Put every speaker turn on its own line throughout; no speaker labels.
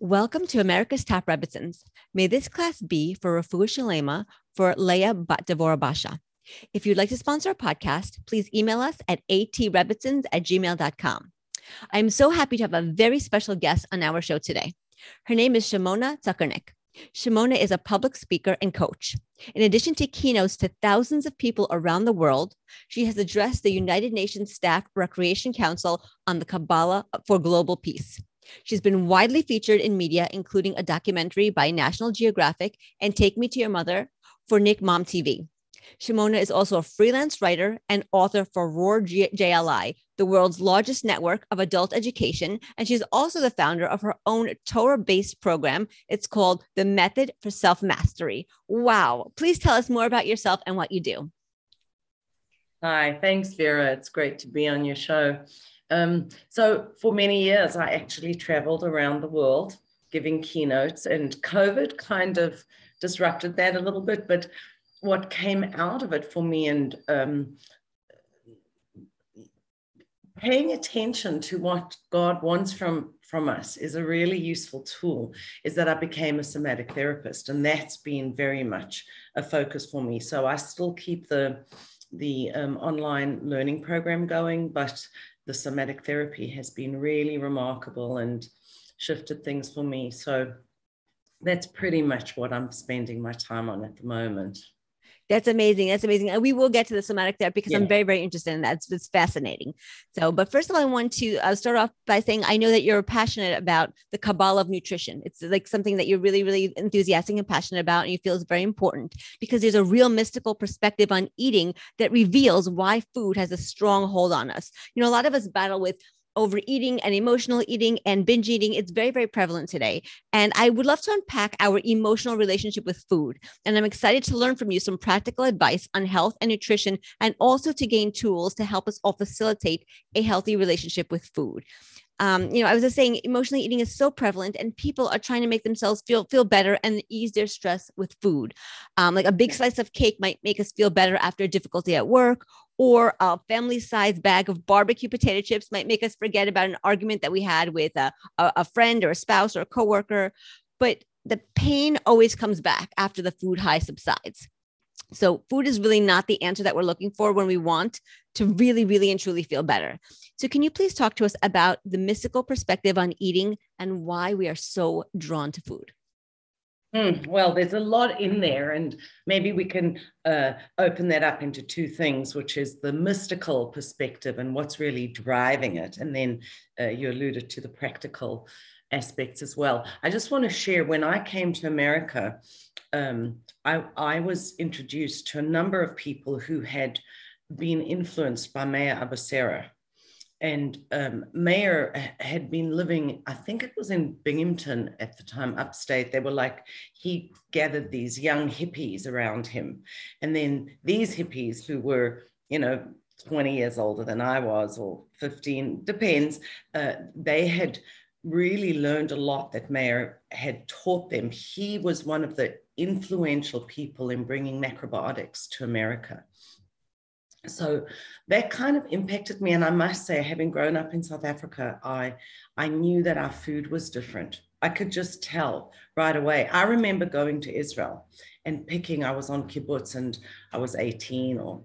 Welcome to America's Top Rebbitzins. May this class be for Rafu Shalema for Leah Bat Basha. If you'd like to sponsor a podcast, please email us at atrebitzins at gmail.com. I'm so happy to have a very special guest on our show today. Her name is Shimona Tzukernik. Shimona is a public speaker and coach. In addition to keynotes to thousands of people around the world, she has addressed the United Nations Staff Recreation Council on the Kabbalah for Global Peace. She's been widely featured in media, including a documentary by National Geographic and Take Me to Your Mother for Nick Mom TV. Shimona is also a freelance writer and author for Rohr JLI, the world's largest network of adult education. And she's also the founder of her own Torah based program. It's called The Method for Self Mastery. Wow. Please tell us more about yourself and what you do.
Hi, thanks, Vera. It's great to be on your show. Um, so, for many years, I actually traveled around the world giving keynotes, and COVID kind of disrupted that a little bit. But what came out of it for me and um, paying attention to what God wants from from us is a really useful tool is that I became a somatic therapist and that's been very much a focus for me so I still keep the the um, online learning program going but the somatic therapy has been really remarkable and shifted things for me. So that's pretty much what I'm spending my time on at the moment
that's amazing. That's amazing. And we will get to the somatic therapy because yeah. I'm very, very interested in that. It's, it's fascinating. So, but first of all, I want to uh, start off by saying I know that you're passionate about the Kabbalah of nutrition. It's like something that you're really, really enthusiastic and passionate about, and you feel is very important because there's a real mystical perspective on eating that reveals why food has a strong hold on us. You know, a lot of us battle with overeating and emotional eating and binge eating. It's very, very prevalent today. And I would love to unpack our emotional relationship with food. And I'm excited to learn from you some practical advice on health and nutrition, and also to gain tools to help us all facilitate a healthy relationship with food um, you know, I was just saying emotionally eating is so prevalent and people are trying to make themselves feel feel better and ease their stress with food. Um, like a big slice of cake might make us feel better after a difficulty at work, or a family size bag of barbecue potato chips might make us forget about an argument that we had with a, a, friend or a spouse or a coworker. But the pain always comes back after the food high subsides. So, food is really not the answer that we're looking for when we want to really, really and truly feel better. So, can you please talk to us about the mystical perspective on eating and why we are so drawn to food?
Mm, well, there's a lot in there, and maybe we can uh, open that up into two things, which is the mystical perspective and what's really driving it. And then uh, you alluded to the practical aspects as well. I just want to share when I came to America, um, I, I, was introduced to a number of people who had been influenced by Meir Abehsera. And um, Meir had been living, I think it was in Binghamton at the time, upstate. They were like, he gathered these young hippies around him. And then these hippies who were, you know, 20 years older than I was, or 15, depends, uh, they had really learned a lot that Meir had taught them. He was one of the influential people in bringing macrobiotics to America. So that kind of impacted me. And I must say, having grown up in South Africa, I, I knew that our food was different. I could just tell right away. I remember going to Israel and picking, I was on kibbutz and I was 18 or,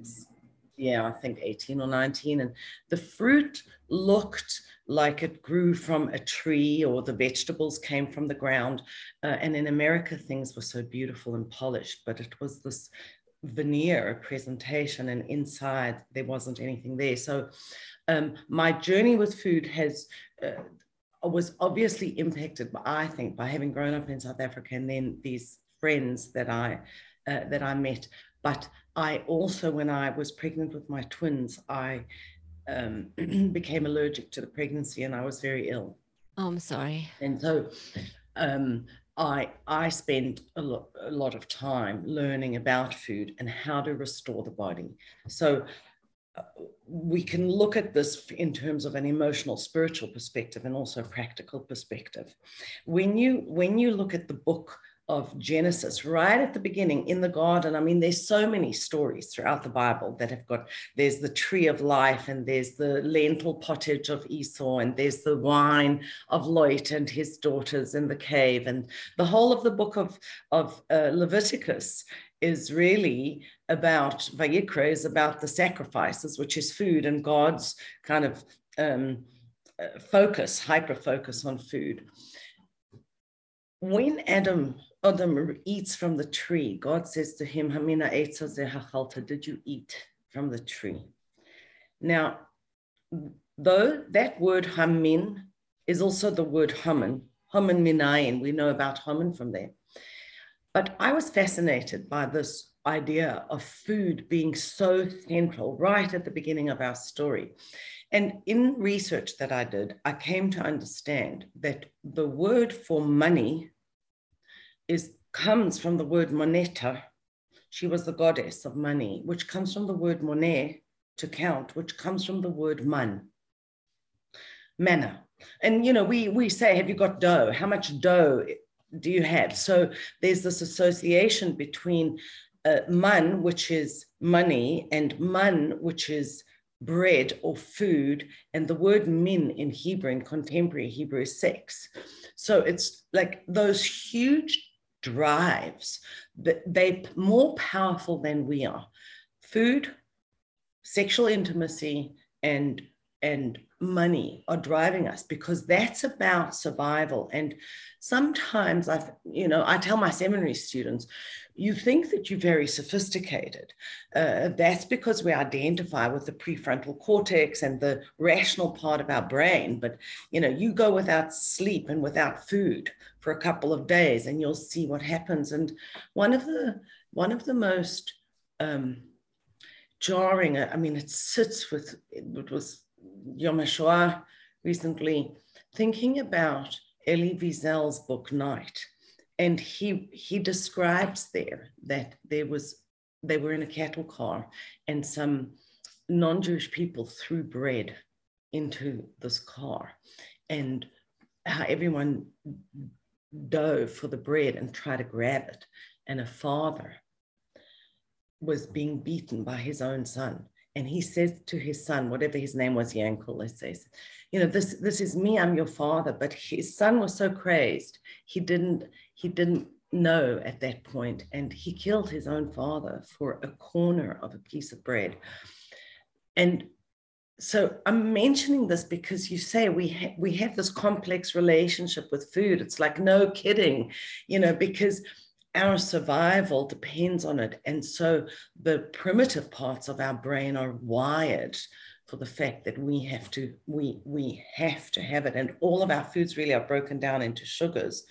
yeah, I think 18 or 19. And the fruit looked like it grew from a tree or the vegetables came from the ground. Uh, and in America, things were so beautiful and polished, but it was this veneer presentation, and inside there wasn't anything there. So um, my journey with food has. Uh, was obviously impacted, by, I think, by having grown up in South Africa and then these friends that I uh, that I met. But I also, when I was pregnant with my twins, I um, became allergic to the pregnancy and I was very ill.
Oh, I'm sorry.
And so um, I, I spend a lot, a lot of time learning about food and how to restore the body. So uh, we can look at this in terms of an emotional spiritual perspective and also practical perspective when you when you look at the book of Genesis, right at the beginning in the garden. I mean, there's so many stories throughout the Bible that have got there's the tree of life, and there's the lentil pottage of Esau, and there's the wine of Lot and his daughters in the cave. And the whole of the book of, of uh, Leviticus is really about Vayikra, is about the sacrifices, which is food and God's kind of um, uh, focus, hyper focus on food. When Adam Adam eats from the tree. God says to him, Hamina did you eat from the tree? Now, though that word hamin is also the word haman, haman minayin, we know about haman from there. But I was fascinated by this idea of food being so central right at the beginning of our story. And in research that I did, I came to understand that the word for money is comes from the word moneta. She was the goddess of money, which comes from the word monet, to count, which comes from the word man, manna. And you know, we we say, have you got dough? How much dough do you have? So there's this association between uh, man, which is money, and man, which is bread or food, and the word min in Hebrew, in contemporary Hebrew, sex. So it's like those huge drives that they're more powerful than we are food sexual intimacy and and money are driving us because that's about survival and sometimes i you know i tell my seminary students you think that you're very sophisticated. Uh, that's because we identify with the prefrontal cortex and the rational part of our brain. But you know, you go without sleep and without food for a couple of days, and you'll see what happens. And one of the one of the most um, jarring, I mean, it sits with it was Yom HaShoah recently, thinking about Elie Wiesel's book Night and he he describes there that there was they were in a cattle car and some non-jewish people threw bread into this car and how everyone dove for the bread and try to grab it. And a father was being beaten by his own son. And he says to his son whatever his name was yankel let's say you know this this is me i'm your father. But his son was so crazed he didn't he didn't know at that point, and he killed his own father for a corner of a piece of bread. And so I'm mentioning this because you say we ha- we have this complex relationship with food. It's like no kidding, you know, because our survival depends on it, and so the primitive parts of our brain are wired for the fact that we have to we we have to have it, and all of our foods really are broken down into sugars,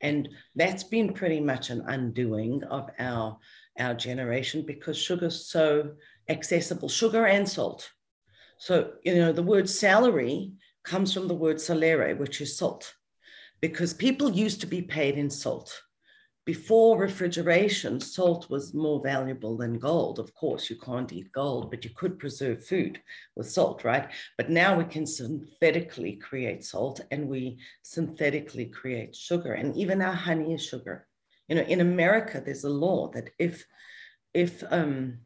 and that's been pretty much an undoing of our, our generation because sugar's so accessible, sugar and salt. So, you know, the word salary comes from the word salere, which is salt, because people used to be paid in salt before refrigeration, salt was more valuable than gold. Of course, you can't eat gold, but you could preserve food with salt, right? But now we can synthetically create salt and we synthetically create sugar. And even our honey is sugar. You know, in America, there's a law that if if um,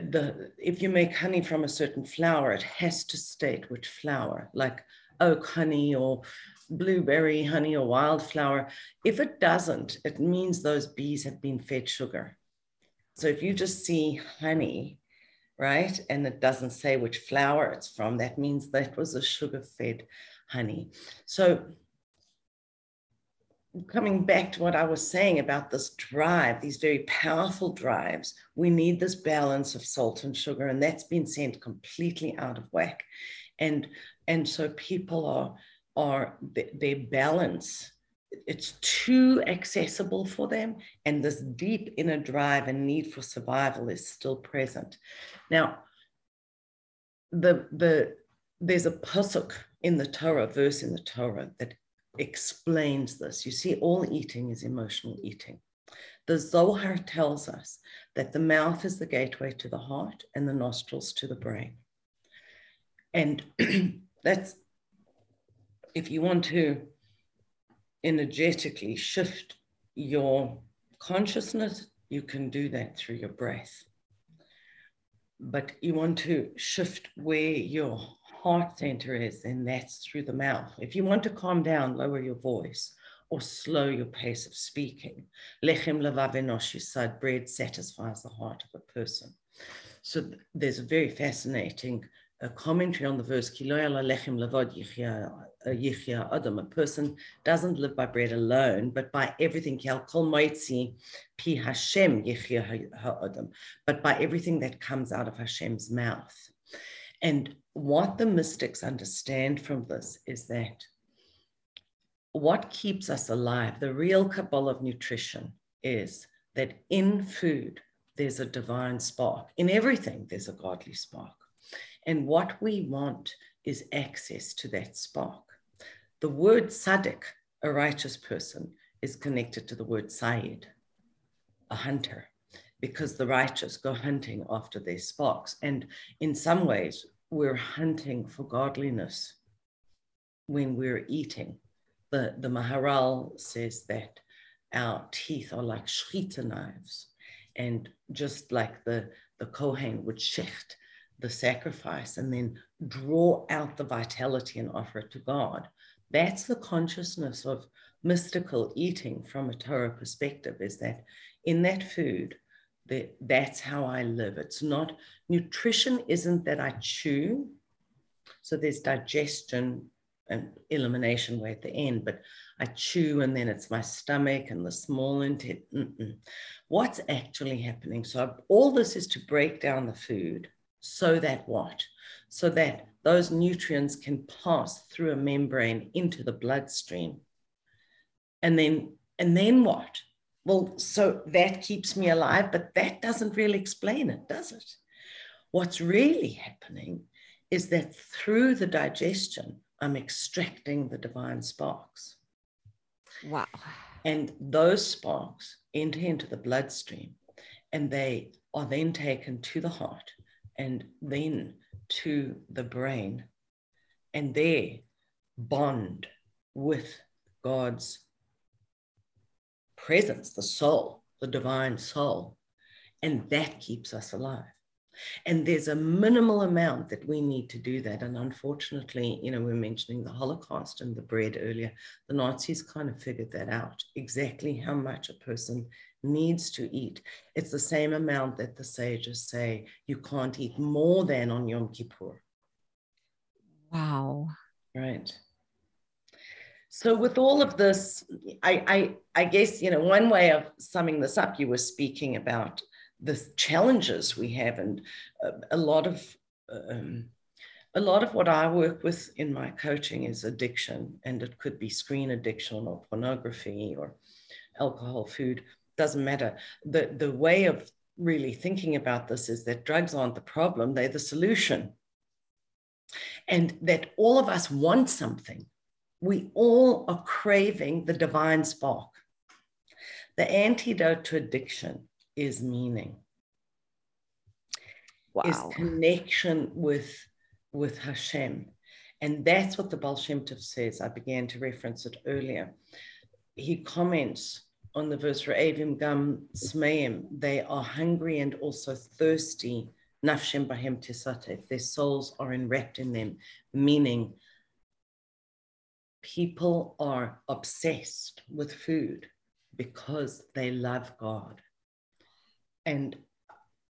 the if you make honey from a certain flower, it has to state which flower, like oak honey or blueberry, honey, or wildflower. If it doesn't, it means those bees have been fed sugar. So if you just see honey, right, and it doesn't say which flower it's from, that means that was a sugar fed honey. So coming back to what I was saying about this drive, these very powerful drives, we need this balance of salt and sugar, and that's been sent completely out of whack. And, and so people are are their balance it's too accessible for them and this deep inner drive and need for survival is still present now the the there's a pasuk in the torah verse in the torah that explains this. You see all eating is emotional eating. The zohar tells us that the mouth is the gateway to the heart and the nostrils to the brain. And that's if you want to energetically shift your consciousness, you can do that through your breath. But you want to shift where your heart center is, and that's through the mouth. If you want to calm down, lower your voice or slow your pace of speaking. Lechem levav said bread satisfies the heart of a person. So there's a very fascinating a commentary on the verse, uh, Adam, a person doesn't live by bread alone, but by everything, pi Hashem adam, but by everything that comes out of Hashem's mouth. And what the mystics understand from this is that what keeps us alive, the real Kabbalah of nutrition, is that in food, there's a divine spark. In everything, there's a godly spark. And what we want is access to that spark. The word Sadik, a righteous person, is connected to the word Sayyid, a hunter, because the righteous go hunting after their sparks. And in some ways, we're hunting for godliness when we're eating. The, the Maharal says that our teeth are like shchita knives. And just like the, the Kohen would shecht the sacrifice and then draw out the vitality and offer it to God. That's the consciousness of mystical eating from a Torah perspective, is that in that food, that, that's how I live. It's not, nutrition isn't that I chew. So there's digestion and elimination way at the end, but I chew and then it's my stomach and the small intestine. What's actually happening? So all this is to break down the food so that what? So that those nutrients can pass through a membrane into the bloodstream. And then, and then what? Well, so that keeps me alive, but that doesn't really explain it, does it? What's really happening is that through the digestion, I'm extracting the divine sparks.
Wow.
And those sparks enter into the bloodstream and they are then taken to the heart and then to the brain and there bond with God's presence, the soul, the divine soul. And that keeps us alive. And there's a minimal amount that we need to do that. And unfortunately, you know, we're mentioning the Holocaust and the bread earlier. The Nazis kind of figured that out exactly how much a person needs to eat. It's the same amount that the sages say you can't eat more than on Yom Kippur.
Wow.
Right. So with all of this, I, I, I guess, you know, one way of summing this up, you were speaking about the challenges we have and a, a lot of, um, a lot of what I work with in my coaching is addiction, and it could be screen addiction or pornography or alcohol, food doesn't matter. The, the way of really thinking about this is that drugs aren't the problem, they're the solution. And that all of us want something. We all are craving the divine spark. The antidote to addiction is meaning. Wow. Is connection with, with Hashem. And that's what the Baal Shem Tov says. I began to reference it earlier. He comments on the verse Re'evim Gam Smeim, they are hungry and also thirsty. Nafshem Bahem Tisate, their souls are enwrapped in them, meaning people are obsessed with food because they love God. And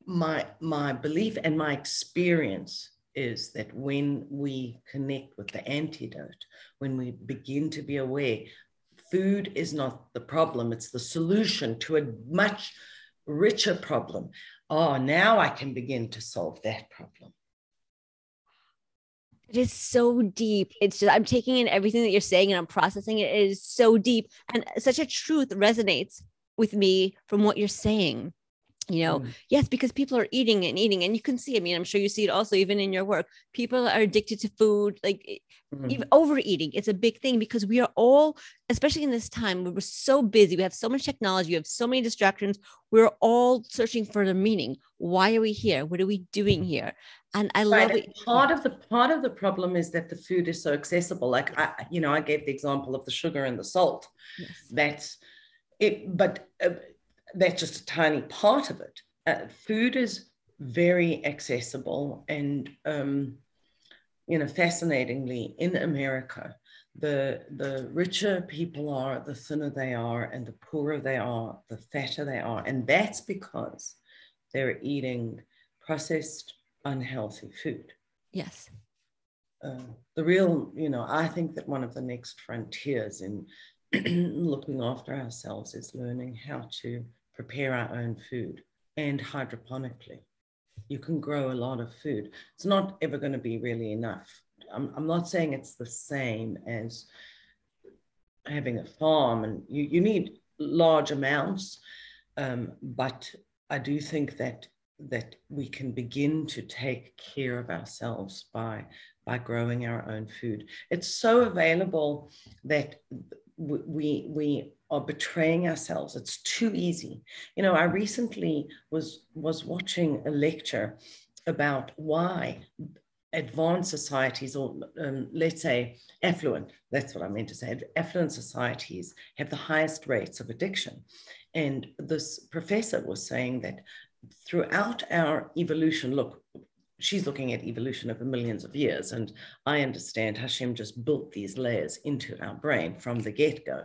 my, my belief and my experience is that when we connect with the antidote, when we begin to be aware food is not the problem, it's the solution to a much richer problem. Oh, now I can begin to solve that problem.
It is so deep. It's just, I'm taking in everything that you're saying and I'm processing it. It is so deep. And such a truth resonates with me from what you're saying you know mm. yes because people are eating and eating and you can see i mean i'm sure you see it also even in your work people are addicted to food like mm. even overeating it's a big thing because we are all especially in this time we're so busy we have so much technology we have so many distractions we're all searching for the meaning why are we here what are we doing here and i right. love it
part of the part of the problem is that the food is so accessible like i you know i gave the example of the sugar and the salt yes. that's it, but uh, that's just a tiny part of it. Uh, food is very accessible and, um, you know, fascinatingly in America, the the richer people are, the thinner they are, and the poorer they are, the fatter they are, and that's because they're eating processed, unhealthy food.
Yes.
Uh, the real, you know, I think that one of the next frontiers in looking after ourselves is learning how to prepare our own food and hydroponically. You can grow a lot of food. It's not ever going to be really enough. I'm, I'm not saying it's the same as having a farm, and you, you need large amounts, um, but I do think that that we can begin to take care of ourselves by by growing our own food. It's so available that we we are betraying ourselves. It's too easy. You know, I recently was was watching a lecture about why advanced societies, or um, let's say affluent, that's what I meant to say, affluent societies have the highest rates of addiction. And this professor was saying that throughout our evolution, look, she's looking at evolution over millions of years. And I understand Hashem just built these layers into our brain from the get go.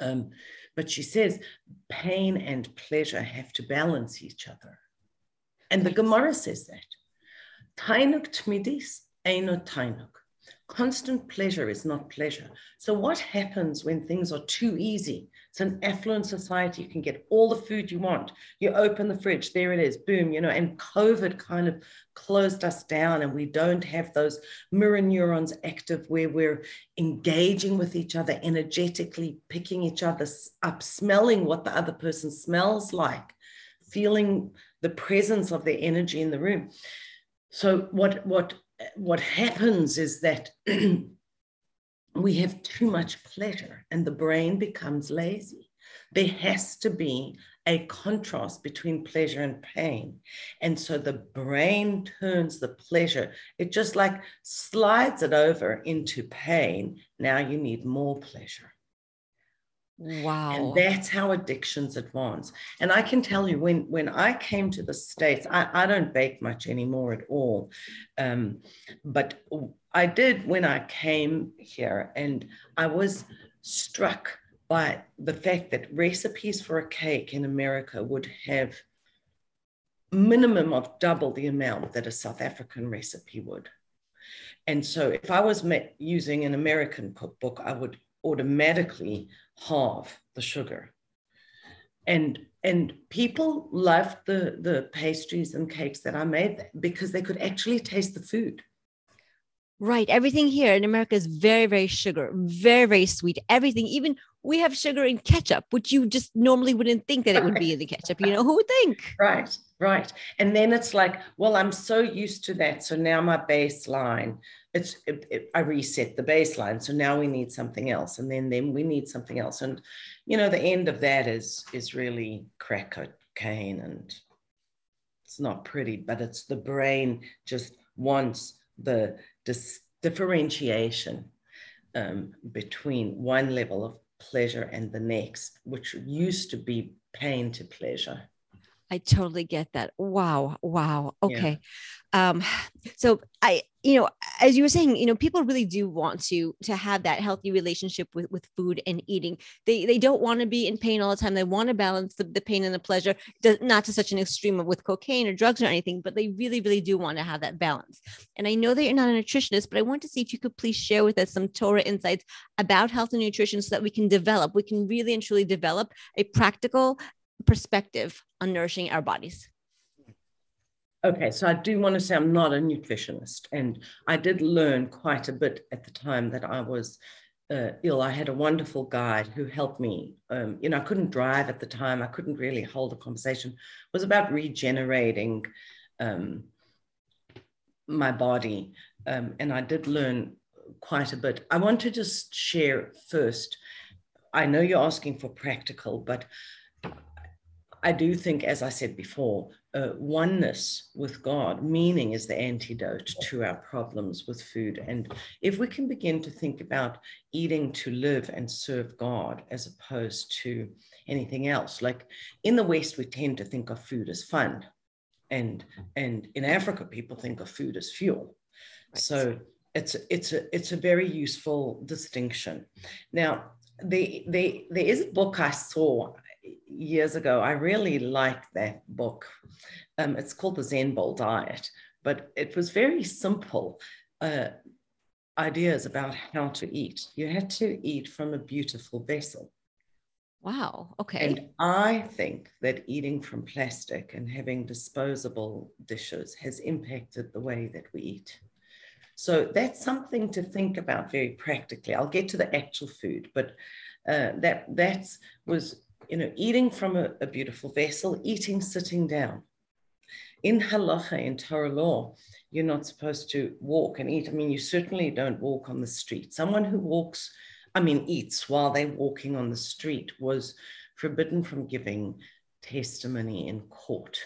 Um, but she says pain and pleasure have to balance each other. And the Gemara says that. Tainuk tmidis eino tainuk. Constant pleasure is not pleasure. So, what happens when things are too easy? It's an affluent society. You can get all the food you want. You open the fridge, there it is, boom, you know. And COVID kind of closed us down, and we don't have those mirror neurons active where we're engaging with each other energetically, picking each other up, smelling what the other person smells like, feeling the presence of their energy in the room. So, what, what what happens is that we have too much pleasure and the brain becomes lazy. There has to be a contrast between pleasure and pain. And so the brain turns the pleasure, it just like slides it over into pain. Now you need more pleasure.
Wow.
And that's how addictions advance. And I can tell you when when I came to the States, I, I don't bake much anymore at all. Um, but I did when I came here, and I was struck by the fact that recipes for a cake in America would have minimum of double the amount that a South African recipe would. And so if I was using an American cookbook, I would automatically halve the sugar. And and people loved the the pastries and cakes that I made because they could actually taste the food.
Right. Everything here in America is very, very sugar, very, very sweet. Everything, even we have sugar in ketchup, which you just normally wouldn't think that it would be in the ketchup. You know, who would think?
Right, right. And then it's like, well, I'm so used to that. So now my baseline it's it, it, I reset the baseline. So now we need something else, and then then we need something else, and you know the end of that is is really crack cocaine, and it's not pretty, but it's the brain just wants the dis- differentiation um, between one level of pleasure and the next, which used to be pain to pleasure.
I totally get that. Wow. Wow. Okay. Yeah. Um, so I, you know, as you were saying, you know, people really do want to to have that healthy relationship with with food and eating. They they don't want to be in pain all the time. They want to balance the, the pain and the pleasure, not to such an extreme of with cocaine or drugs or anything, but they really, really do want to have that balance. And I know that you're not a nutritionist, but I want to see if you could please share with us some Torah insights about health and nutrition so that we can develop, we can really and truly develop a practical perspective on nourishing our bodies.
Okay, so I do want to say I'm not a nutritionist, and I did learn quite a bit at the time that I was uh, ill. I had a wonderful guide who helped me. Um, you know, I couldn't drive at the time. I couldn't really hold a conversation. It was about regenerating um, my body, um, and I did learn quite a bit. I want to just share first. I know you're asking for practical, but I do think, as I said before, uh, oneness with God. Meaning is the antidote to our problems with food. And if we can begin to think about eating to live and serve God as opposed to anything else, like in the West, we tend to think of food as fun. And, and in Africa, people think of food as fuel. Right. So it's, it's, a, it's a very useful distinction. Now, the, the, there is a book I saw years ago. I really liked that book. Um, it's called The Zen Bowl Diet, but it was very simple uh, ideas about how to eat. You had to eat from a beautiful vessel.
Wow. Okay.
And I think that eating from plastic and having disposable dishes has impacted the way that we eat. So that's something to think about very practically. I'll get to the actual food, but uh, that that's was you know, eating from a, a beautiful vessel, eating sitting down. In halacha, in Torah law, you're not supposed to walk and eat. I mean, you certainly don't walk on the street. Someone who walks, I mean, eats while they're walking on the street was forbidden from giving testimony in court.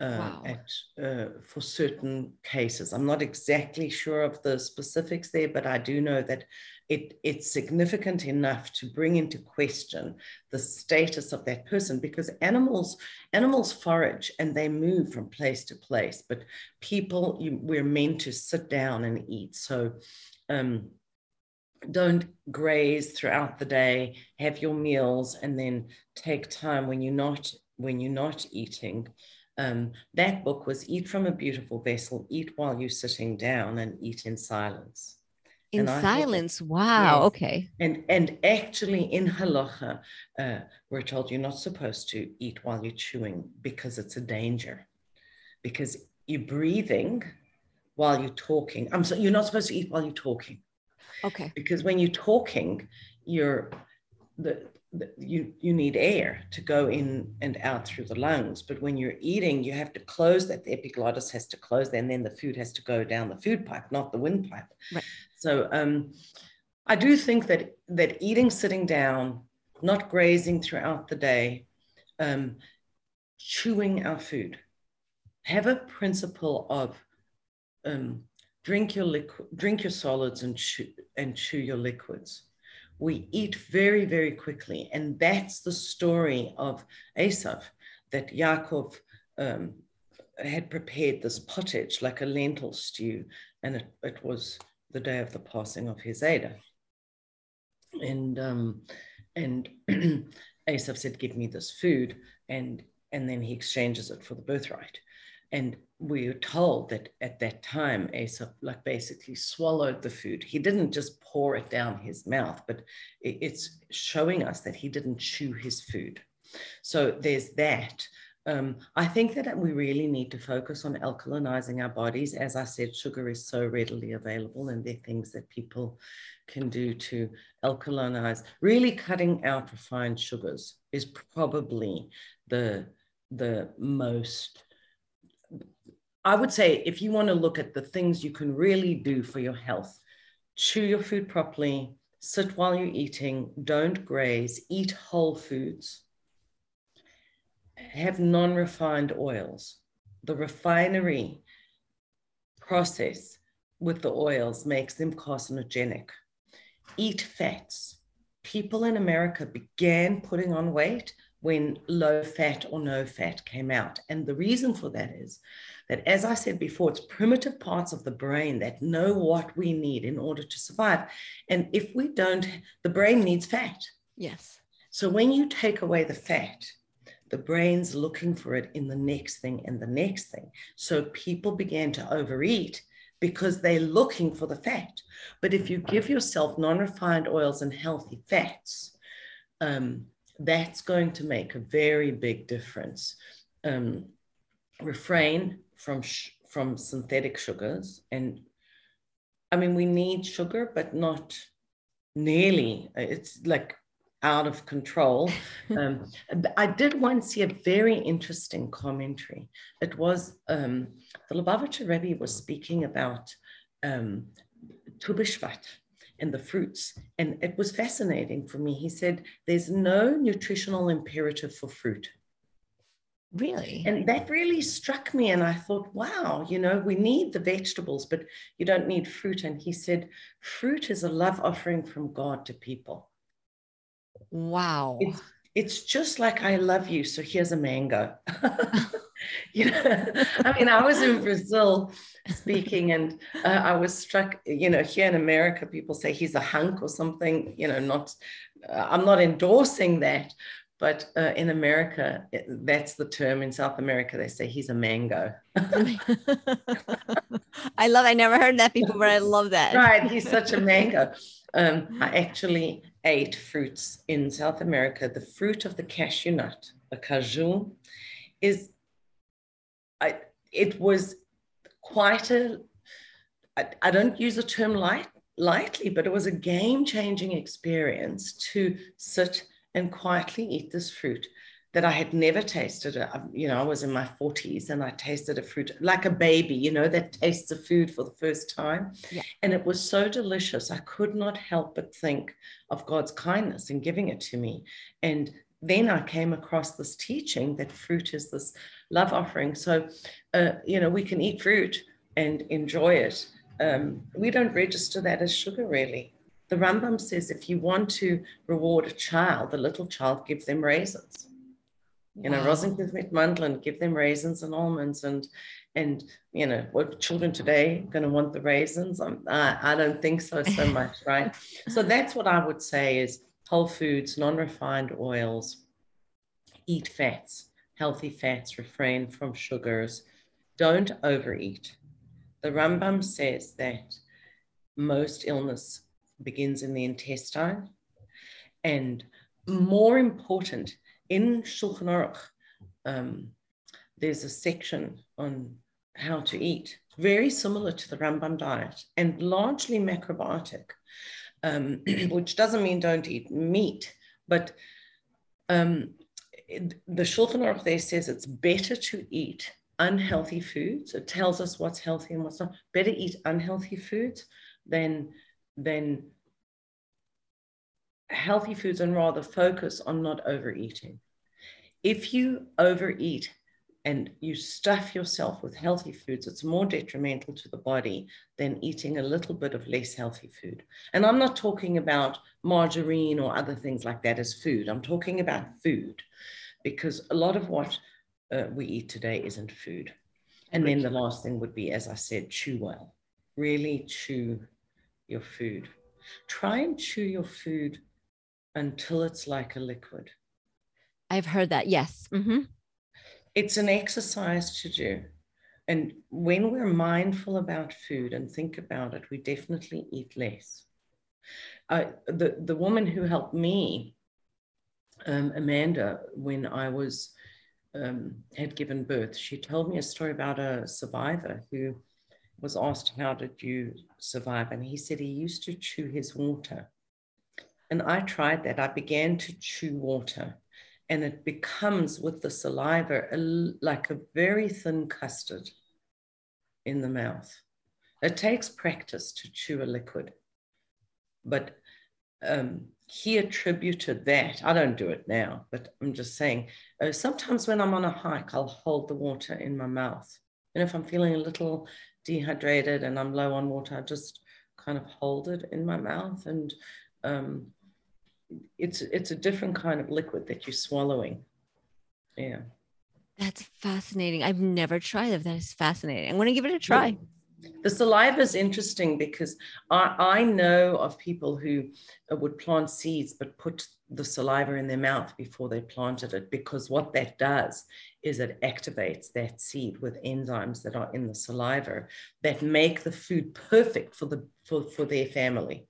Uh, wow. at, uh, for certain cases. I'm not exactly sure of the specifics there, but I do know that it, it's significant enough to bring into question the status of that person because animals animals forage and they move from place to place but people you, we're meant to sit down and eat so um, don't graze throughout the day have your meals and then take time when you're not when you're not eating um, that book was eat from a beautiful vessel eat while you're sitting down and eat in silence.
In silence? Wow yes. okay.
And and actually in halacha uh, we're told you're not supposed to eat while you're chewing because it's a danger. Because you're breathing while you're talking. I'm so you're not supposed to eat while you're talking.
Okay.
Because when you're talking you're the you you need air to go in and out through the lungs. But when you're eating you have to close that. The epiglottis has to close and then the food has to go down the food pipe not the windpipe. Right. so um, i do think that that eating sitting down not grazing throughout the day um, chewing our food. Have a principle of um, drink your liquid drink your solids and chew and chew your liquids we eat very, very quickly. And that's the story of Esav, that Yaakov um, had prepared this pottage like a lentil stew, and it, it was the day of the passing of his Ada. And, um, and Esav said, Give me this food. And, and then he exchanges it for the birthright. And we were told that at that time, Esav like basically swallowed the food. He didn't just pour it down his mouth, but it, it's showing us that he didn't chew his food. So there's that. Um, I think that we really need to focus on alkalinizing our bodies. As I said, sugar is so readily available, and there are things that people can do to alkalinize. Really, cutting out refined sugars is probably the the most I would say if you want to look at the things you can really do for your health, chew your food properly, sit while you're eating, don't graze, eat whole foods, have non refined oils. The refinery process with the oils makes them carcinogenic. Eat fats. People in America began putting on weight when low fat or no fat came out. And the reason for that is that, as I said before, it's primitive parts of the brain that know what we need in order to survive. And if we don't, the brain needs fat.
Yes.
So when you take away the fat, the brain's looking for it in the next thing and the next thing. So people began to overeat because they're looking for the fat. But if you give yourself non refined oils and healthy fats, um, that's going to make a very big difference. Um, refrain from sh- from synthetic sugars and i mean we need sugar but not nearly. It's like out of control. Um, i did once see a very interesting commentary. It was um, the lubavitcher rebbe was speaking about um, Tu B'Shvat and the fruits and it was fascinating for me. He said there's no nutritional imperative for fruit
Really?
And that really struck me. And I thought, wow, you know, we need the vegetables, but you don't need fruit. And he said, fruit is a love offering from God to people.
Wow.
It's, it's just like I love you. So here's a mango. you know, I mean, I was in Brazil speaking and uh, I was struck, you know, here in America, people say he's a hunk or something, you know, not, uh, I'm not endorsing that, but uh, in America, it, that's the term. In South America, they say he's a mango.
I love. I never heard that before, but I love that.
right, he's such a mango. Um, I actually ate fruits in South America. The fruit of the cashew nut, a caju, is. I. It was quite a. I, I don't use the term light lightly, but it was a game changing experience to sit and quietly eat this fruit that I had never tasted. Uh, you know, I was in my 40s and I tasted a fruit like a baby, you know, that tastes of food for the first time. Yeah. And it was so delicious. I could not help but think of God's kindness in giving it to me. And then I came across this teaching that fruit is this love offering. So, uh, you know, we can eat fruit and enjoy it. Um, we don't register that as sugar, really the Rambam says if you want to reward a child, the little child, give them raisins. You know, wow. mit Mandeln, give them raisins and almonds, and and you know, what children today going to want the raisins? I'm, I, I don't think so so much, right? so that's what I would say is whole foods, non-refined oils, eat fats, healthy fats, refrain from sugars, don't overeat. The Rambam says that most illness begins in the intestine. And more important, in Shulchan Aruch, um, there's a section on how to eat, very similar to the Rambam diet and largely macrobiotic, um, which doesn't mean don't eat meat, but um, it, the Shulchan Aruch there says it's better to eat unhealthy foods. It tells us what's healthy and what's not. Better eat unhealthy foods than than healthy foods and rather focus on not overeating. If you overeat and you stuff yourself with healthy foods, it's more detrimental to the body than eating a little bit of less healthy food. And I'm not talking about margarine or other things like that as food. I'm talking about food because a lot of what uh, we eat today isn't food. And then the last thing would be, as I said, chew well. Really chew your food. Try and chew your food until it's like a liquid.
I've heard that. Yes. Mm-hmm.
It's an exercise to do. And when we're mindful about food and think about it, we definitely eat less. Uh, the, the woman who helped me, um, Amanda, when I was um, had given birth, she told me a story about a survivor who was asked, How did you survive? And he said he used to chew his water and I tried that. I began to chew water, and it becomes with the saliva a, like a very thin custard in the mouth. It takes practice to chew a liquid, but um, he attributed that. I don't do it now, but I'm just saying. Uh, sometimes when I'm on a hike, I'll hold the water in my mouth, and if I'm feeling a little dehydrated and I'm low on water, I just kind of hold it in my mouth and um, it's it's a different kind of liquid that you're swallowing. Yeah.
That's fascinating. I've never tried it. That is fascinating. I'm going to give it a try.
The saliva is interesting because I, I know of people who would plant seeds but put the saliva in their mouth before they planted it because what that does is it activates that seed with enzymes that are in the saliva that make the food perfect for the for, for their family.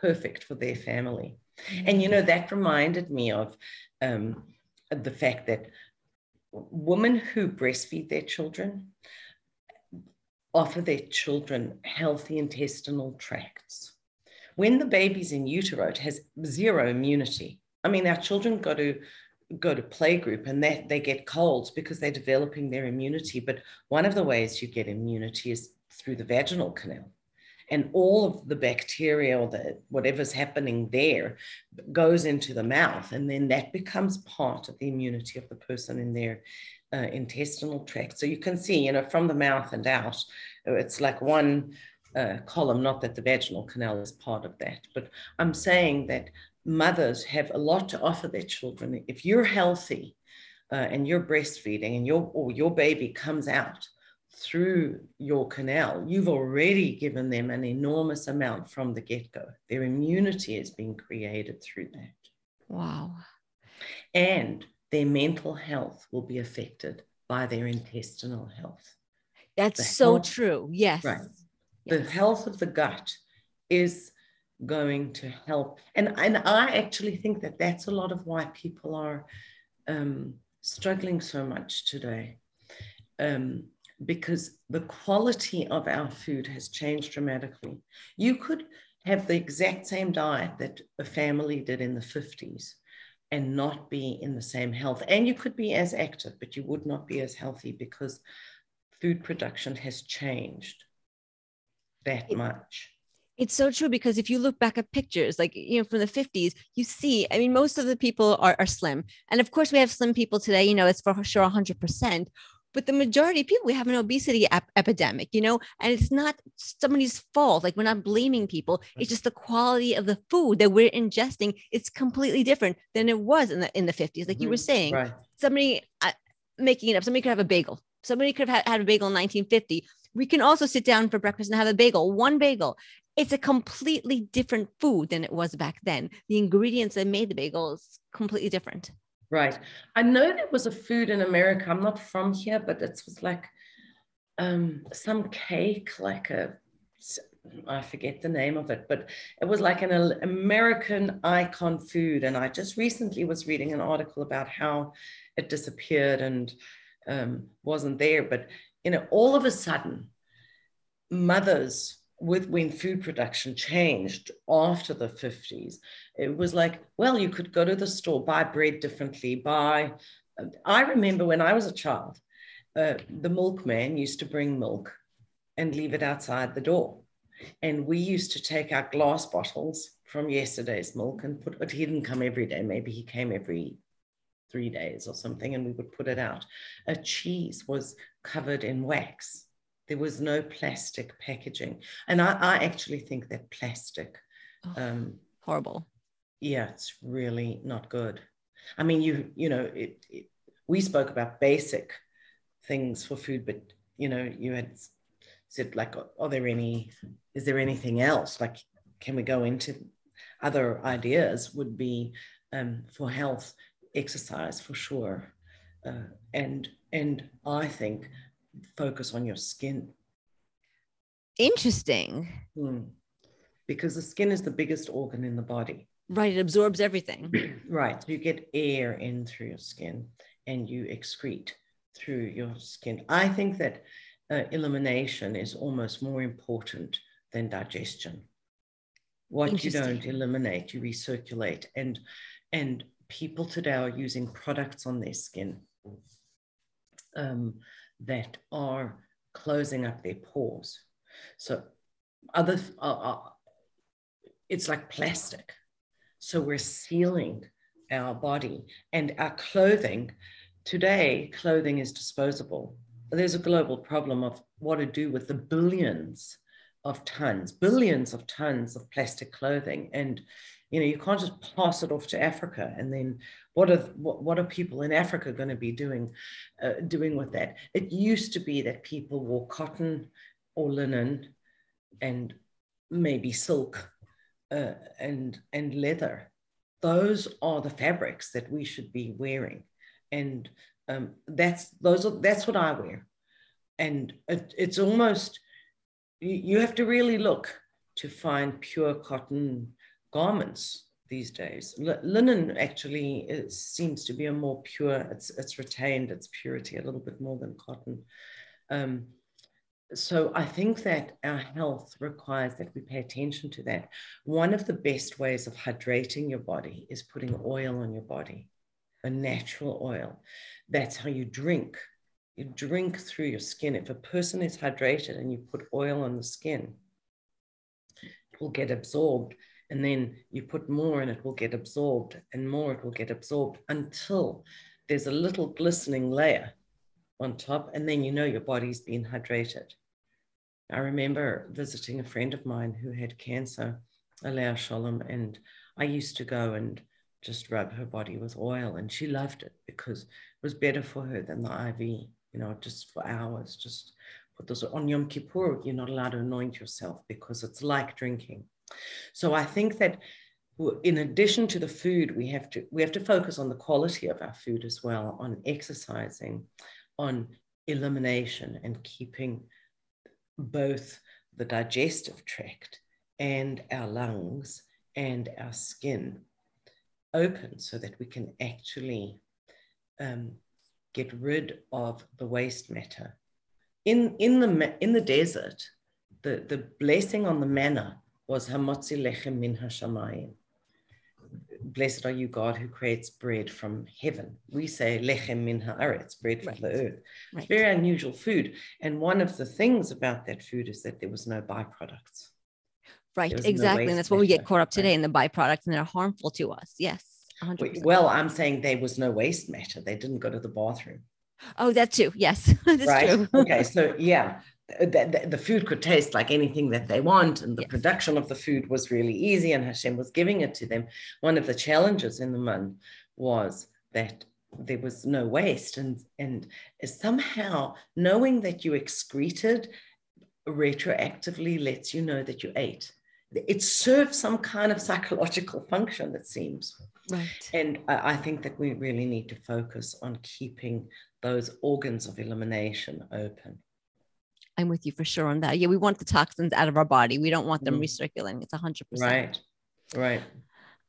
Perfect for their family. And you know, that reminded me of um, the fact that women who breastfeed their children offer their children healthy intestinal tracts. When the baby's in utero, it has zero immunity. I mean, our children go to go to playgroup and that they get colds because they're developing their immunity. But one of the ways you get immunity is through the vaginal canal and all of the bacteria or the whatever's happening there goes into the mouth and then that becomes part of the immunity of the person in their uh, intestinal tract. So you can see, you know, from the mouth and out, it's like one uh, column, not that the vaginal canal is part of that, but I'm saying that mothers have a lot to offer their children. If you're healthy uh, and you're breastfeeding and your, or your baby comes out through your canal, you've already given them an enormous amount from the get go. Their immunity is being created through that.
Wow.
And their mental health will be affected by their intestinal health.
That's the so health, true. Yes.
Right. Yes. The health of the gut is going to help. And, and I actually think that that's a lot of why people are um, struggling so much today. Um, because the quality of our food has changed dramatically. You could have the exact same diet that a family did in the 50s and not be in the same health. And you could be as active, but you would not be as healthy because food production has changed that much.
It's so true because if you look back at pictures, like, you know, from the 50s, you see, I mean, most of the people are, are slim. And of course, we have slim people today, you know, it's for sure 100% but the majority of people we have an obesity ep- epidemic you know? And it's not somebody's fault like we're not blaming people. It's just the quality of the food that we're ingesting it's completely different than it was in the in the 50s like mm-hmm. you were mm-hmm. saying. Right. somebody uh, making it up somebody could have a bagel. Somebody could have had, had a bagel in 1950 we can also sit down for breakfast and have a bagel one bagel. It's a completely different food than it was back then. The ingredients that made the bagel is completely different
Right. I know there was a food in America. I'm not from here, but it was like um, some cake, like a, I forget the name of it, but it was like an American icon food. And I just recently was reading an article about how it disappeared and um, wasn't there. But, you know, all of a sudden, mothers with when food production changed after the 50s, it was like, well, you could go to the store, buy bread differently, buy. I remember when I was a child, uh, the milkman used to bring milk and leave it outside the door. And we used to take our glass bottles from yesterday's milk and put it, he didn't come every day, maybe he came every three days or something, and we would put it out. A cheese was covered in wax there was no plastic packaging. And I, I actually think that plastic.
Oh, um, horrible.
Yeah, it's really not good. I mean, you you know, it, it, we spoke about basic things for food, but you know, you had said like, are there any? Is there anything else? Like, can we go into other ideas? Would be um, for health, exercise for sure, uh, and and I think focus on your skin.
Interesting.
Hmm. Because the skin is the biggest organ in the body.
Right. It absorbs everything.
right. So You get air in through your skin and you excrete through your skin. I think that uh, elimination is almost more important than digestion. What you don't eliminate, you recirculate. And, and people today are using products on their skin. Um, that are closing up their pores. So other, uh, uh, it's like plastic. So we're sealing our body and our clothing. Today, clothing is disposable. There's a global problem of what to do with the billions of tons, billions of tons of plastic clothing. And you know, you can't just pass it off to Africa and then what are what, are people in Africa going to be doing uh, doing with that? It used to be that people wore cotton or linen and maybe silk uh, and and leather. Those are the fabrics that we should be wearing, and um, that's those are that's what I wear, and it, it's almost you have to really look to find pure cotton garments these days. L- linen actually is, seems to be a more pure, it's, it's retained its purity a little bit more than cotton. Um, so I think that our health requires that we pay attention to that. One of the best ways of hydrating your body is putting oil on your body, a natural oil. That's how you drink. You drink through your skin. If a person is hydrated and you put oil on the skin, it will get absorbed and then you put more and it will get absorbed and more it will get absorbed until there's a little glistening layer on top, and then you know your body's been hydrated. I remember visiting a friend of mine who had cancer, Alea Shalom, and I used to go and just rub her body with oil, and she loved it because it was better for her than the IV, you know, just for hours. Just put those on Yom Kippur, you're not allowed to anoint yourself because it's like drinking. So I think that in addition to the food, we have to we have to focus on the quality of our food as well, on exercising, on elimination, and keeping both the digestive tract and our lungs and our skin open so that we can actually um, get rid of the waste matter. In, in, the, in the desert, the, the blessing on the manna was Hamotzi Lechem Min Hashamayim. Blessed are you, God, who creates bread from heaven. We say lechem min haaretz, bread from right. the earth. Right. Very unusual food. And one of the things about that food is that there was no byproducts.
Right, exactly. No and that's what we get caught up today right. in the byproducts, and they're harmful to us. Yes.
100%. Well, I'm saying there was no waste matter. They didn't go to the bathroom.
Oh, that too. Yes, that's
right?
true.
okay, so yeah, Uh, the, the, the, food could taste like anything that they want, and the yes. production of the food was really easy, and Hashem was giving it to them. One of the challenges in the man was that there was no waste, and and somehow knowing that you excreted retroactively lets you know that you ate. It serves some kind of psychological function, it seems.
Right.
And I think that we really need to focus on keeping those organs of elimination open.
I'm with you for sure on that. Yeah, we want the toxins out of our body. We don't want them mm. recirculating. It's 100%.
Right. Right.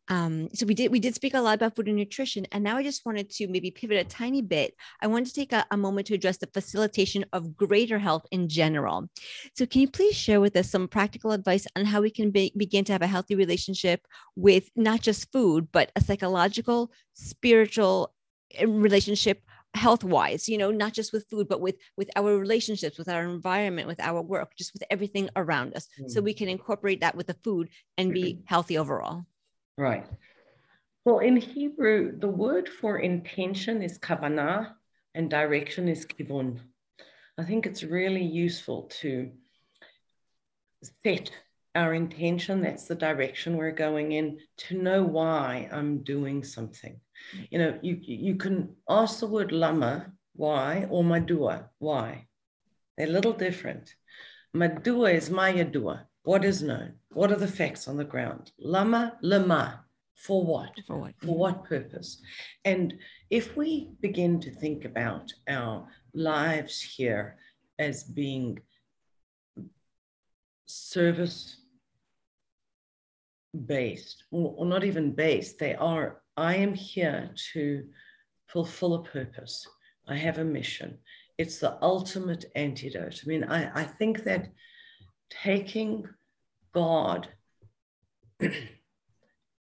Um, so we did we did speak a lot about food and nutrition, and now I just wanted to maybe pivot a tiny bit. I wanted to take a, a moment to address the facilitation of greater health in general. So, can you please share with us some practical advice on how we can be, begin to have a healthy relationship with not just food, but a psychological, spiritual eh, relationship health wise you know not just with food but with with our relationships with our environment with our work just with everything around us. Mm. so we can incorporate that with the food and be healthy overall.
Right. Well in hebrew the word for intention is kavanah and direction is kivun i think it's really useful to set our intention. That's the direction we're going in to know why i'm doing something you know, you, you can ask the word lama, why, or madua, why. They're a little different. Madua is mayadua, what is known, what are the facts on the ground. Lama, lama, for what?
For what?
For what purpose? And if we begin to think about our lives here as being service based, or, not even based, they are I am here to fulfill a purpose. I have a mission. It's the ultimate antidote. I mean, I, I think that taking God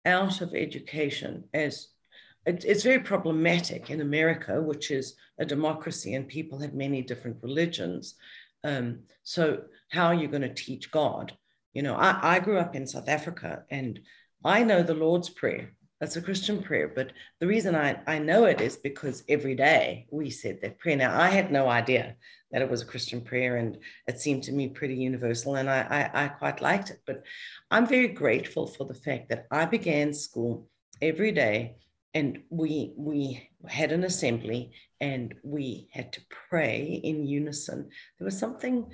out of education as it, it's very problematic in America, which is a democracy and people have many different religions. Um, so, how are you going to teach God? You know, I, I grew up in South Africa and I know the Lord's Prayer. That's a Christian prayer. But the reason I, I know it is because every day we said that prayer. Now, I had no idea that it was a Christian prayer, and it seemed to me pretty universal, and I, I, I quite liked it. But I'm very grateful for the fact that I began school every day and we we had an assembly and we had to pray in unison there was something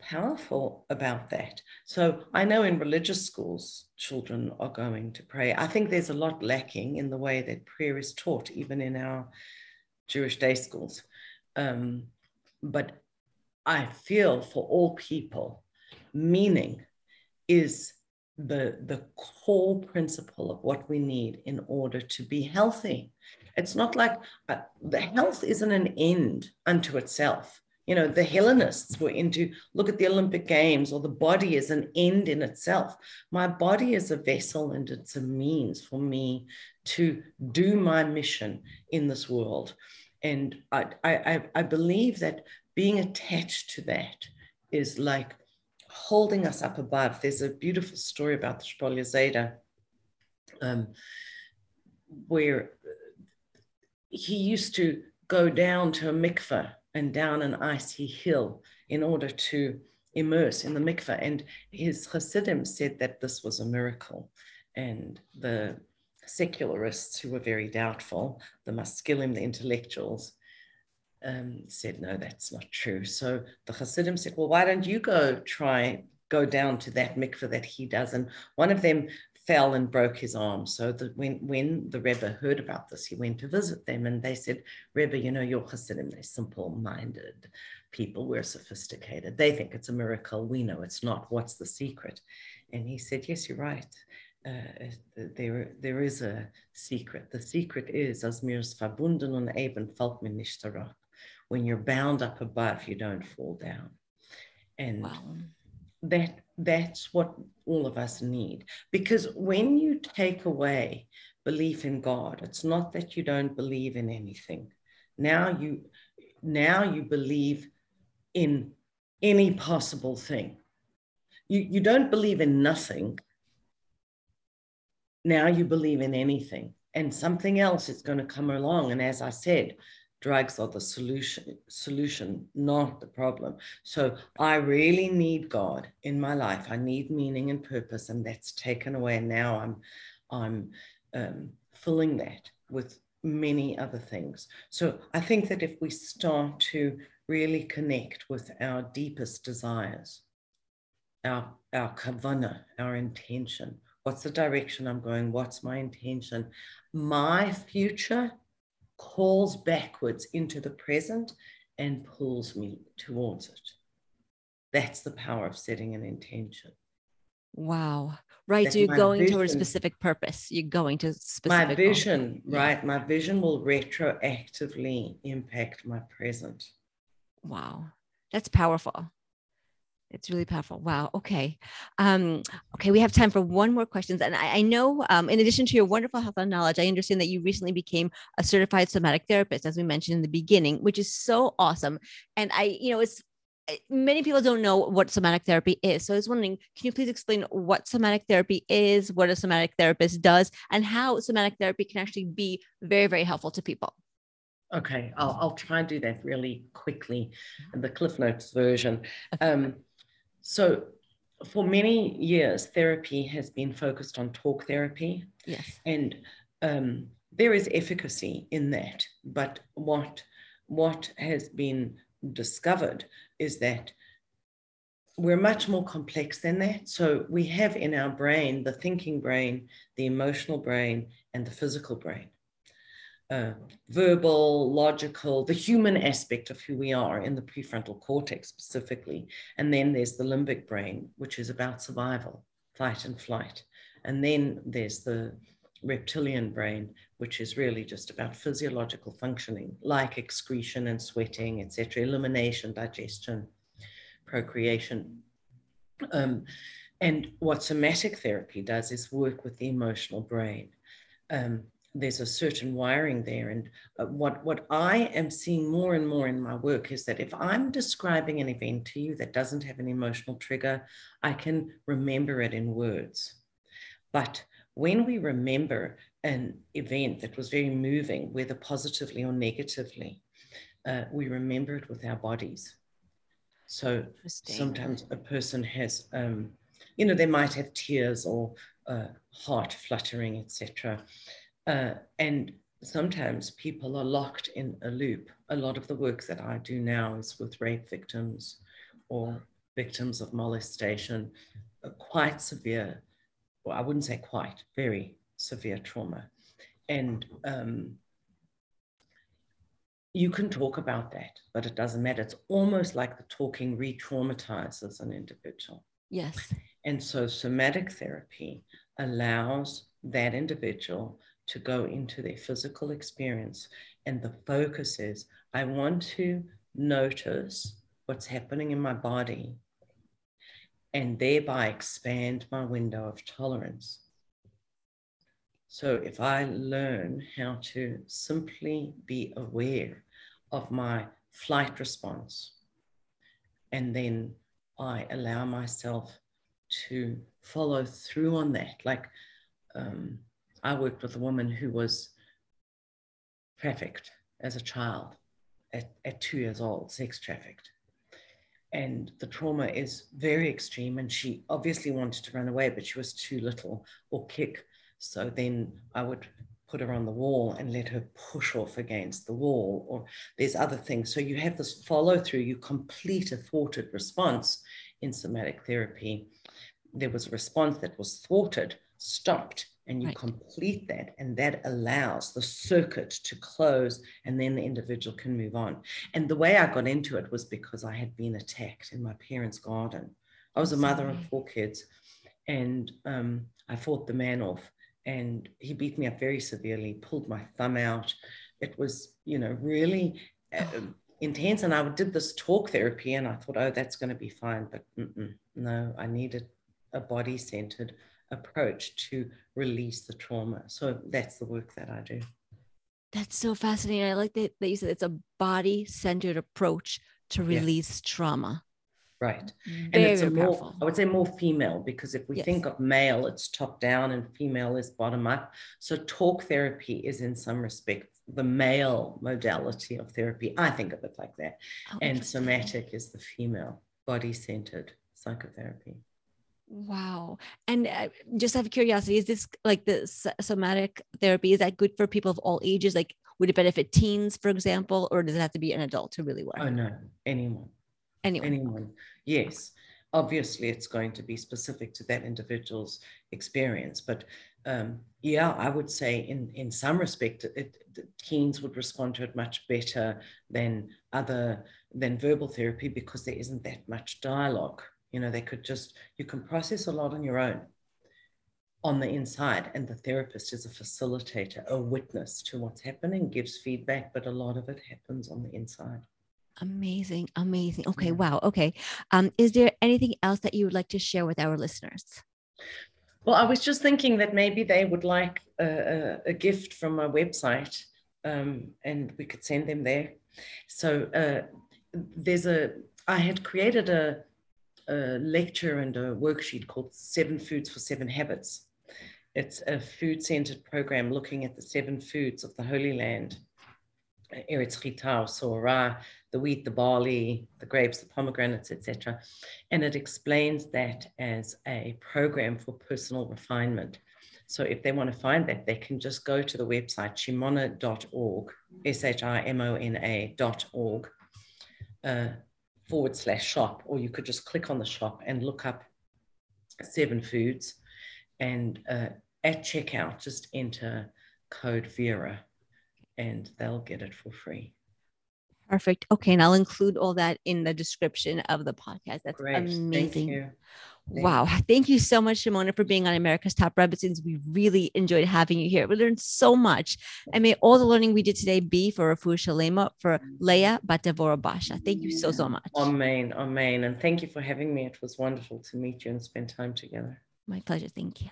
powerful about that. So I know in religious schools, children are going to pray. I think there's a lot lacking in the way that prayer is taught, even in our Jewish day schools. Um, but I feel for all people, meaning is the, the core principle of what we need in order to be healthy. It's not like uh, the health isn't an end unto itself you know, the Hellenists were into look at the Olympic Games or the body as an end in itself. My body is a vessel and it's a means for me to do my mission in this world. And I, I, I believe that being attached to that is like holding us up above. There's a beautiful story about the Shpoler Zeide, um, where he used to go down to a mikveh and down an icy hill in order to immerse in the mikveh. And his Hasidim said that this was a miracle. And the secularists who were very doubtful, the maskilim, the intellectuals, um, said, no, that's not true. So the Hasidim said, well, why don't you go try, go down to that mikveh that he does? And one of them fell and broke his arm. So that when, when the Rebbe heard about this, he went to visit them and they said, Rebbe, you know, you're Hasidim, they're simple-minded people, we're sophisticated. They think it's a miracle. We know it's not. What's the secret? And he said, yes, you're right. Uh, there, there is a secret. The secret is, as mir's verbunden und eben fällt mir nicht. When you're bound up above, you don't fall down. And wow. That that's what all of us need. Because when you take away belief in God, it's not that you don't believe in anything. Now you now you believe in any possible thing. You, you don't believe in nothing. Now you believe in anything. And something else is going to come along. And as I said, drugs are the solution solution not the problem. So i really need god in my life. I need meaning and purpose and that's taken away. Now i'm i'm um, filling that with many other things. So i think that if we start to really connect with our deepest desires our our kavana our intention what's the direction i'm going? What's my intention? My future calls backwards into the present and pulls me towards it. That's the power of setting an intention.
Wow. Right. So you're going vision, a specific purpose. You're going to specific
My vision, goal. right. My vision will retroactively impact my present.
Wow. That's powerful. It's really powerful. Wow. Okay. Um, okay. We have time for one more questions. And I, I know, um, in addition to your wonderful health and knowledge, I understand that you recently became a certified somatic therapist, as we mentioned in the beginning, which is so awesome. And I, you know, it's eh, many people don't know what somatic therapy is. So I was wondering, can you please explain what somatic therapy is, what a somatic therapist does, and how somatic therapy can actually be very, very helpful to people?
Okay, I'll, I'll try and do that really quickly, the Cliff Notes version. Um, so for many years, therapy has been focused on talk therapy.
Yes.
And um, there is efficacy in that. But what, what has been discovered is that we're much more complex than that. So we have in our brain the thinking brain, the emotional brain, and the physical brain uh, verbal, logical, the human aspect of who we are in the prefrontal cortex specifically. And then there's the limbic brain, which is about survival, fight and flight. And then there's the reptilian brain, which is really just about physiological functioning, like excretion and sweating, etc., elimination, digestion, procreation. Um, and what somatic therapy does is work with the emotional brain. Um, there's a certain wiring there. And uh, what, what I am seeing more and more in my work is that if I'm describing an event to you that doesn't have an emotional trigger, I can remember it in words. But when we remember an event that was very moving, whether positively or negatively, uh, we remember it with our bodies. So sometimes a person has, um, you know, they might have tears or uh, heart fluttering, etc. Uh, and sometimes people are locked in a loop. A lot of the work that I do now is with rape victims or victims of molestation, uh, quite severe, well, I wouldn't say quite, very severe trauma. And um, you can talk about that, but it doesn't matter. It's almost like the talking re traumatizes an individual.
Yes.
And so somatic therapy allows that individual to go into their physical experience. And the focus is I want to notice what's happening in my body and thereby expand my window of tolerance. So if I learn how to simply be aware of my flight response, and then I allow myself to follow through on that, like um, I worked with a woman who was trafficked as a child. at, at two years old, sex trafficked. And the trauma is very extreme. And she obviously wanted to run away, but she was too little or kick. So then I would put her on the wall and let her push off against the wall, or there's other things. So you have this follow through, you complete a thwarted response in somatic therapy. There was a response that was thwarted, stopped, and you right. complete that and that allows the circuit to close and then the individual can move on. And the way i got into it was because i had been attacked in my parents garden. I was a mother of four kids and um, i fought the man off and he beat me up very severely pulled my thumb out. It was you know really uh, intense and i did this talk therapy and i thought oh that's going to be fine but no i needed a body centered approach to release the trauma. So that's the work that I do.
That's so fascinating. I like that, that you said it's a body centered approach to release yeah. trauma.
Right. Very, and it's a more, powerful. I would say more female because if we yes. think of male, it's top down and female is bottom up. So talk therapy is in some respect the male modality of therapy. I think of it like that. Oh, and somatic is the female body centered psychotherapy.
Wow. And uh, just out of curiosity, is this like the somatic therapy? Is that good for people of all ages? Like, would it benefit teens, for example, or does it have to be an adult to really work?
Oh, no, anyone.
Anyone.
Anyone. Yes. Obviously, it's going to be specific to that individual's experience. But um, yeah, I would say in, in some respect, it, it, teens would respond to it much better than other than verbal therapy because there isn't that much dialogue you know, they could just, you can process a lot on your own on the inside. And the therapist is a facilitator, a witness to what's happening, gives feedback, but a lot of it happens on the inside.
Amazing, amazing. Okay, yeah. wow. Okay. Um, is there anything else that you would like to share with our listeners?
Well, I was just thinking that maybe they would like a, a, a gift from my website um, and we could send them there. So uh, there's a, I had created a, a lecture and a worksheet called Seven Foods for Seven Habits. It's a food centered program looking at the seven foods of the Holy Land Eretz Chitao, Sorah, the wheat, the barley, the grapes, the pomegranates, etc. And it explains that as a program for personal refinement. So if they want to find that, they can just go to the website shimona.org, S H I M O N A.org. Uh, forward slash shop, or you could just click on the shop and look up seven foods. And uh, at checkout, just enter code Vera and they'll get it for free.
Perfect. Okay. And I'll include all that in the description of the podcast. That's Great. amazing. Wow. Thank you so much, Shimona, for being on America's Top Rebbetzins. We really enjoyed having you here. We learned so much. And may all the learning we did today be for Refuah Shleimah, for Leah Batavora Basha. Thank you so, so much.
Amen. Amen. And thank you for having me. It was wonderful to meet you and spend time together.
My pleasure. Thank you.